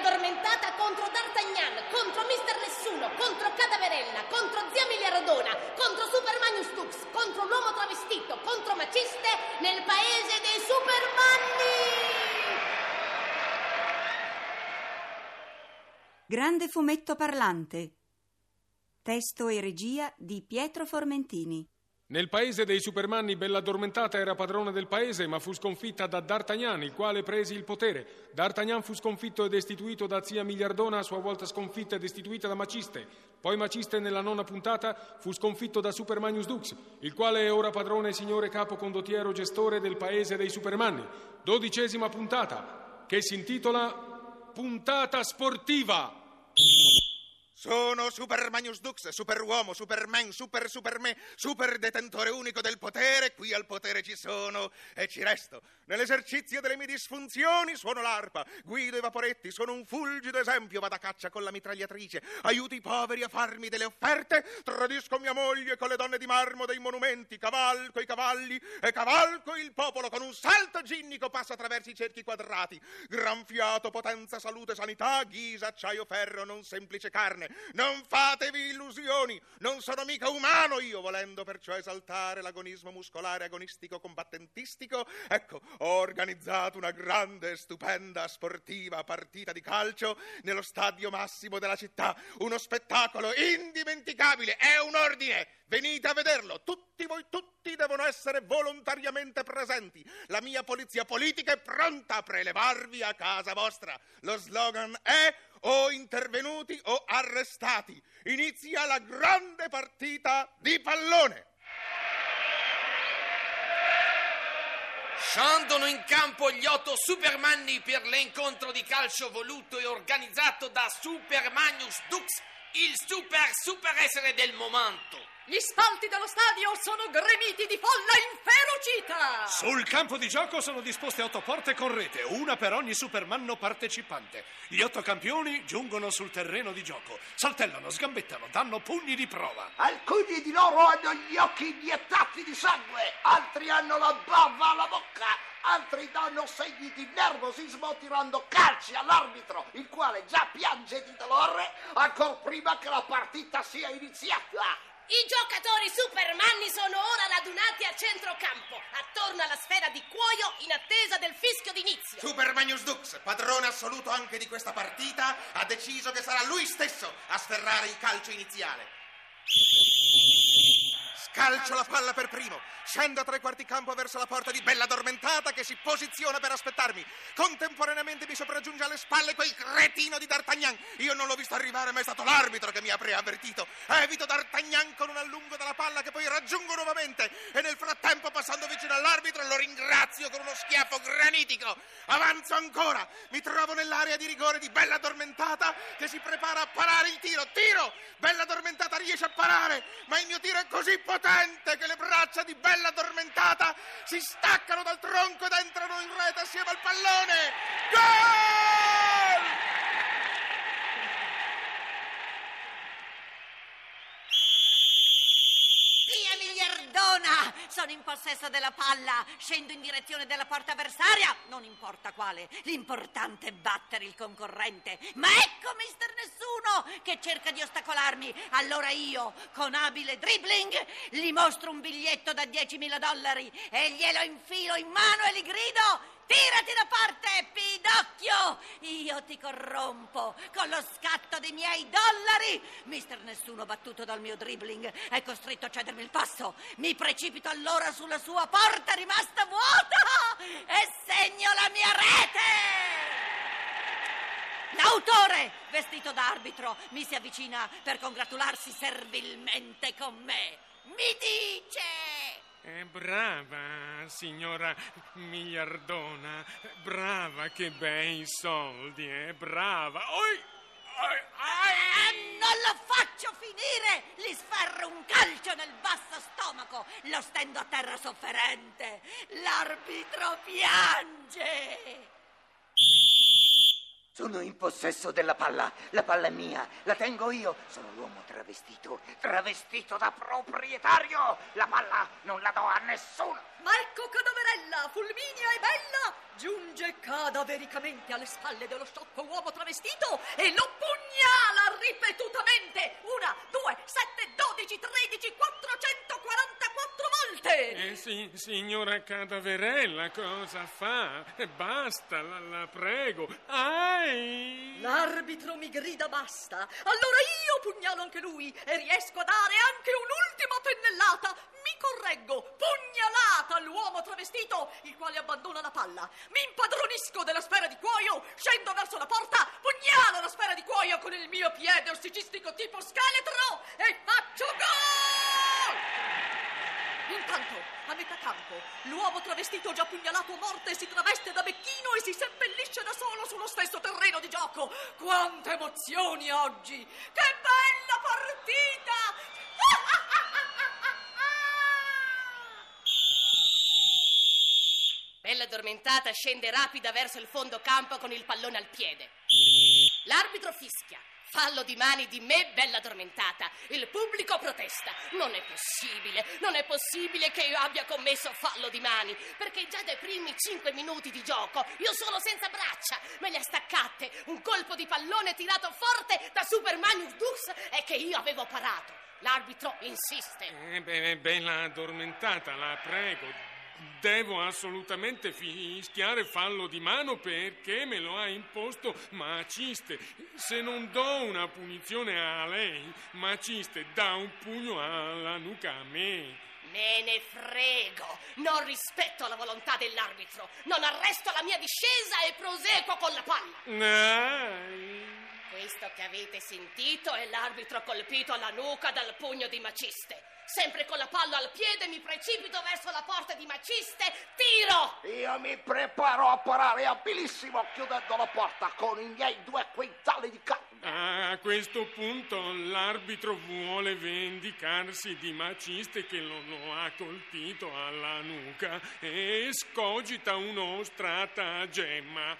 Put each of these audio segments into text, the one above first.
addormentata contro D'Artagnan, contro Mister Nessuno, contro Cadaverella, contro Zia Miliardona, contro Super Magnus Tux, contro l'uomo travestito, contro Maciste nel paese dei Supermanni! Grande fumetto parlante. Testo e regia di Pietro Formentini. Nel paese dei Supermanni Bella Addormentata era padrona del paese, ma fu sconfitta da D'Artagnan, il quale prese il potere. D'Artagnan fu sconfitto e destituito da zia Miliardona, a sua volta sconfitta e destituita da Maciste. Poi Maciste, nella nona puntata, fu sconfitto da Super Magnus Dux, il quale è ora padrone, signore capo condottiero gestore del paese dei Supermanni. Dodicesima puntata, che si intitola Puntata sportiva. Sono Super Magnus Dux, superuomo, superman, super superme, super detentore unico del potere. Qui al potere ci sono e ci resto. Nell'esercizio delle mie disfunzioni suono l'arpa, guido i vaporetti, sono un fulgido esempio, vado a caccia con la mitragliatrice, aiuto i poveri a farmi delle offerte, tradisco mia moglie con le donne di marmo dei monumenti, cavalco i cavalli e cavalco il popolo con un salto ginnico passo attraverso i cerchi quadrati. Gran fiato, potenza, salute, sanità, ghisa, acciaio, ferro, non semplice carne. Non fatevi illusioni, non sono mica umano io, volendo perciò esaltare l'agonismo muscolare agonistico combattentistico. Ecco, ho organizzato una grande stupenda sportiva partita di calcio nello stadio massimo della città. Uno spettacolo indimenticabile, è un ordine. Venite a vederlo, tutti voi, tutti devono essere volontariamente presenti. La mia polizia politica è pronta a prelevarvi a casa vostra. Lo slogan è o intervenuti o arrestati. Inizia la grande partita di pallone. Scendono in campo gli otto Supermanni per l'incontro di calcio voluto e organizzato da Super Magnus Dux, il super super essere del momento. Gli spalti dello stadio sono gremiti di folla inferocita! Sul campo di gioco sono disposte otto porte con rete, una per ogni supermanno partecipante. Gli otto campioni giungono sul terreno di gioco, saltellano, sgambettano, danno pugni di prova. Alcuni di loro hanno gli occhi iniettati di sangue, altri hanno la bava alla bocca, altri danno segni di nervosismo tirando calci all'arbitro, il quale già piange di dolore ancora prima che la partita sia iniziata. I giocatori supermanni sono ora radunati a centrocampo, attorno alla sfera di cuoio in attesa del fischio d'inizio. Super Magnus Dux, padrone assoluto anche di questa partita, ha deciso che sarà lui stesso a sferrare il calcio iniziale. Calcio la palla per primo. Scendo a tre quarti campo verso la porta di Bella Addormentata che si posiziona per aspettarmi. Contemporaneamente mi sopraggiunge alle spalle quel cretino di D'Artagnan. Io non l'ho visto arrivare, ma è stato l'arbitro che mi ha preavvertito. Evito D'Artagnan con un allungo della palla che poi raggiungo nuovamente. E nel frattempo, passando vicino all'arbitro, lo ringrazio con uno schiaffo granitico. Avanzo ancora. Mi trovo nell'area di rigore di Bella Addormentata che si prepara a parare il tiro. Tiro! Bella Addormentata riesce a parare, ma il mio tiro è così potente che le braccia di Bella addormentata si staccano dal tronco ed entrano in rete assieme al pallone. Gol! Zia miliardona! Sono in possesso della palla, scendo in direzione della porta avversaria, non importa quale, l'importante è battere il concorrente. Ma ecco Mister Nessuno che cerca di ostacolarmi. Allora io, con abile dribbling, gli mostro un biglietto da 10.000 dollari e glielo infilo in mano e gli grido Tirati da parte, Pidocchio! Io ti corrompo con lo scatto dei miei dollari! Mister Nessuno, battuto dal mio dribbling, è costretto a cedermi il passo. Mi precipito allora sulla sua porta rimasta vuota e segno la mia rete! L'autore, vestito da arbitro, mi si avvicina per congratularsi servilmente con me. Mi dice... Eh, brava, signora miliardona. Brava, che bei soldi, eh, brava. Oi, oi, ai. Eh, non lo faccio finire! Gli sferro un calcio nel basso stomaco, lo stendo a terra sofferente. L'arbitro piange. Sono in possesso della palla. La palla è mia, la tengo io. Sono l'uomo travestito, travestito da proprietario. La palla non la do a nessuno. Ma ecco cadaverella, fulminea e bella, giunge cadavericamente alle spalle dello sciocco uomo travestito e lo Sì, signora Cadaverella, cosa fa? Basta, la, la prego. Ai! L'arbitro mi grida basta. Allora io pugnalo anche lui e riesco a dare anche un'ultima pennellata. Mi correggo, pugnalata all'uomo travestito, il quale abbandona la palla. Mi impadronisco della sfera di cuoio, scendo verso la porta, pugnalo la sfera di cuoio con il mio piede ossicistico tipo scheletro e faccio gol! Intanto, a metà campo, l'uomo travestito già pugnalato a morte si traveste da becchino e si seppellisce da solo sullo stesso terreno di gioco. Quante emozioni oggi! Che bella partita! Bella addormentata scende rapida verso il fondo campo con il pallone al piede. L'arbitro fischia. Fallo di mani di me, bella addormentata. Il pubblico protesta. Non è possibile, non è possibile che io abbia commesso fallo di mani, perché già dai primi cinque minuti di gioco io sono senza braccia. Me le ha staccate un colpo di pallone tirato forte da Super Magnus e che io avevo parato. L'arbitro insiste. Eh, beh, bella addormentata, la prego. Devo assolutamente fischiare fallo di mano perché me lo ha imposto Maciste. Se non do una punizione a lei, Maciste dà un pugno alla nuca a me. Me ne frego. Non rispetto la volontà dell'arbitro. Non arresto la mia discesa e proseguo con la palla. Ai. Questo che avete sentito è l'arbitro colpito alla nuca dal pugno di Maciste. Sempre con la palla al piede mi precipito verso la porta di Maciste, tiro! Io mi preparo a parare abilissimo chiudendo la porta con i miei due quintali di carne. A questo punto l'arbitro vuole vendicarsi di Maciste che lo, lo ha colpito alla nuca e scogita uno stratagemma.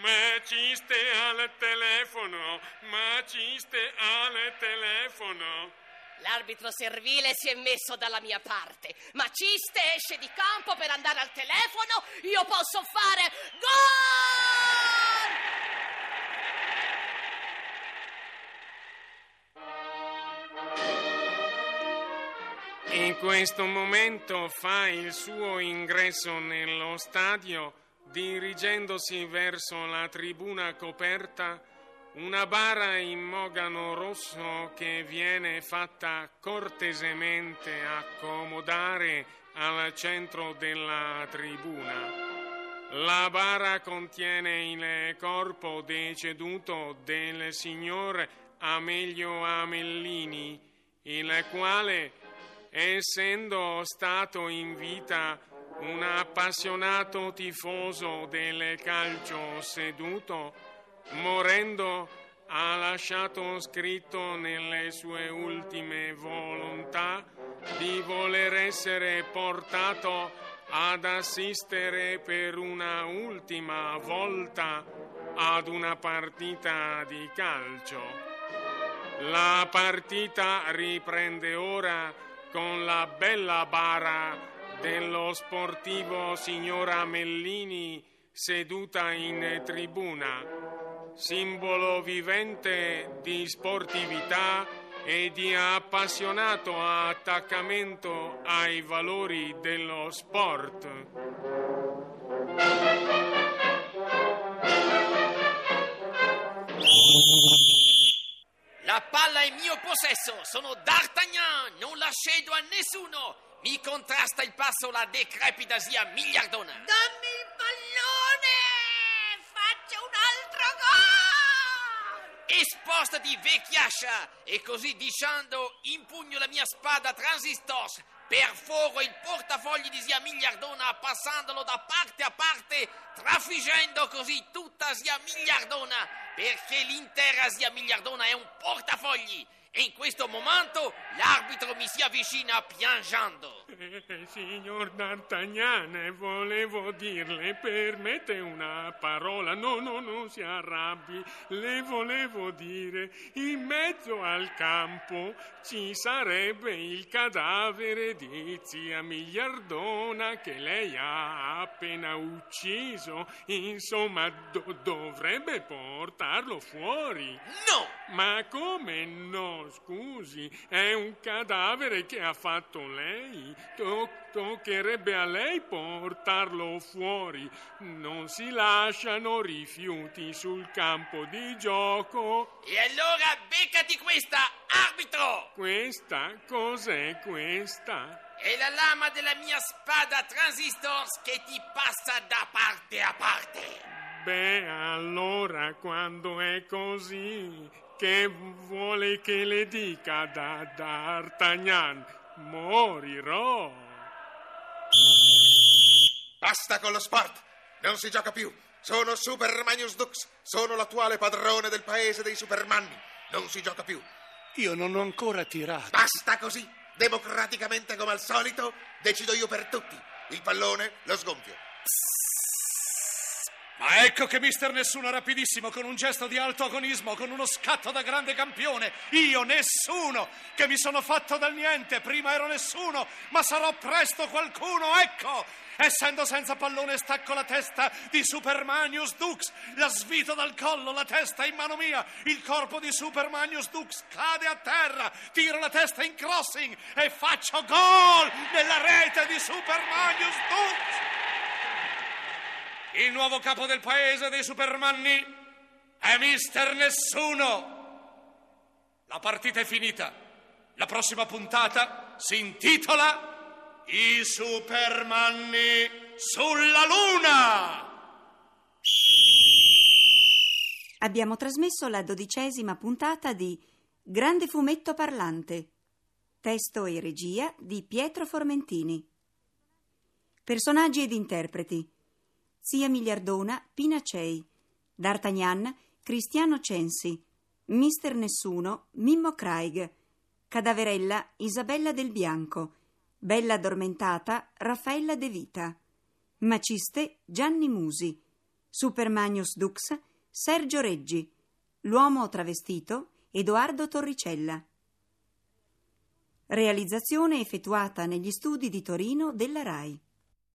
Maciste al telefono, Maciste al telefono. L'arbitro servile si è messo dalla mia parte. Maciste esce di campo per andare al telefono. Io posso fare gol! In questo momento fa il suo ingresso nello stadio dirigendosi verso la tribuna coperta una bara in mogano rosso che viene fatta cortesemente accomodare al centro della tribuna. La bara contiene il corpo deceduto del signor Amelio Amellini, il quale, essendo stato in vita un appassionato tifoso del calcio seduto, morendo ha lasciato scritto nelle sue ultime volontà di voler essere portato ad assistere per una ultima volta ad una partita di calcio. La partita riprende ora con la bella bara dello sportivo signor Amellini seduta in tribuna, simbolo vivente di sportività e di appassionato attaccamento ai valori dello sport. La palla è mio possesso, sono D'Artagnan, non la cedo a nessuno. Mi contrasta il passo la decrepita zia miliardona. Dammi Spostati, vecchiascia! E così dicendo, impugno la mia spada transistos, perforo il portafogli di zia Miliardona passandolo da parte a parte, trafiggendo così tutta zia Miliardona, perché l'intera zia Miliardona è un portafogli. E in questo momento l'arbitro mi si avvicina piangendo. Eh, signor D'Artagnan, volevo dirle, permette una parola. No, no, non si arrabbi. Le volevo dire, in mezzo al campo ci sarebbe il cadavere di zia Miliardona che lei ha appena ucciso. Insomma, do- dovrebbe portarlo fuori. No! Ma come no? Scusi, è un cadavere che ha fatto lei. To- toccherebbe a lei portarlo fuori. Non si lasciano rifiuti sul campo di gioco. E allora beccati questa, arbitro! Questa cos'è questa? È la lama della mia spada transistors che ti passa da parte a parte. Beh, allora quando è così, che vuole che le dica da D'Artagnan? Morirò. Basta con lo sport! Non si gioca più! Sono Super Magnus Dux! Sono l'attuale padrone del paese dei Supermanni! Non si gioca più! Io non ho ancora tirato. Basta così! Democraticamente come al solito, decido io per tutti. Il pallone lo sgonfio. Ma ecco che mister Nessuno rapidissimo, con un gesto di alto agonismo, con uno scatto da grande campione. Io nessuno, che mi sono fatto dal niente. Prima ero nessuno, ma sarò presto qualcuno, ecco! Essendo senza pallone stacco la testa di Supermanius Dux, la svito dal collo, la testa in mano mia, il corpo di Supermanius Dux cade a terra, tiro la testa in crossing e faccio gol nella rete di Supermanius Dux! Il nuovo capo del paese dei Supermanni è Mister Nessuno. La partita è finita. La prossima puntata si intitola I Supermanni sulla Luna. Abbiamo trasmesso la dodicesima puntata di Grande fumetto parlante. Testo e regia di Pietro Formentini. Personaggi ed interpreti. Zia Miliardona, Pina Cei, D'Artagnan, Cristiano Censi, Mister Nessuno, Mimmo Craig, Cadaverella, Isabella del Bianco, Bella Addormentata, Raffaella De Vita, Maciste, Gianni Musi, Supermanius Dux, Sergio Reggi, L'uomo travestito, Edoardo Torricella. Realizzazione effettuata negli studi di Torino della RAI.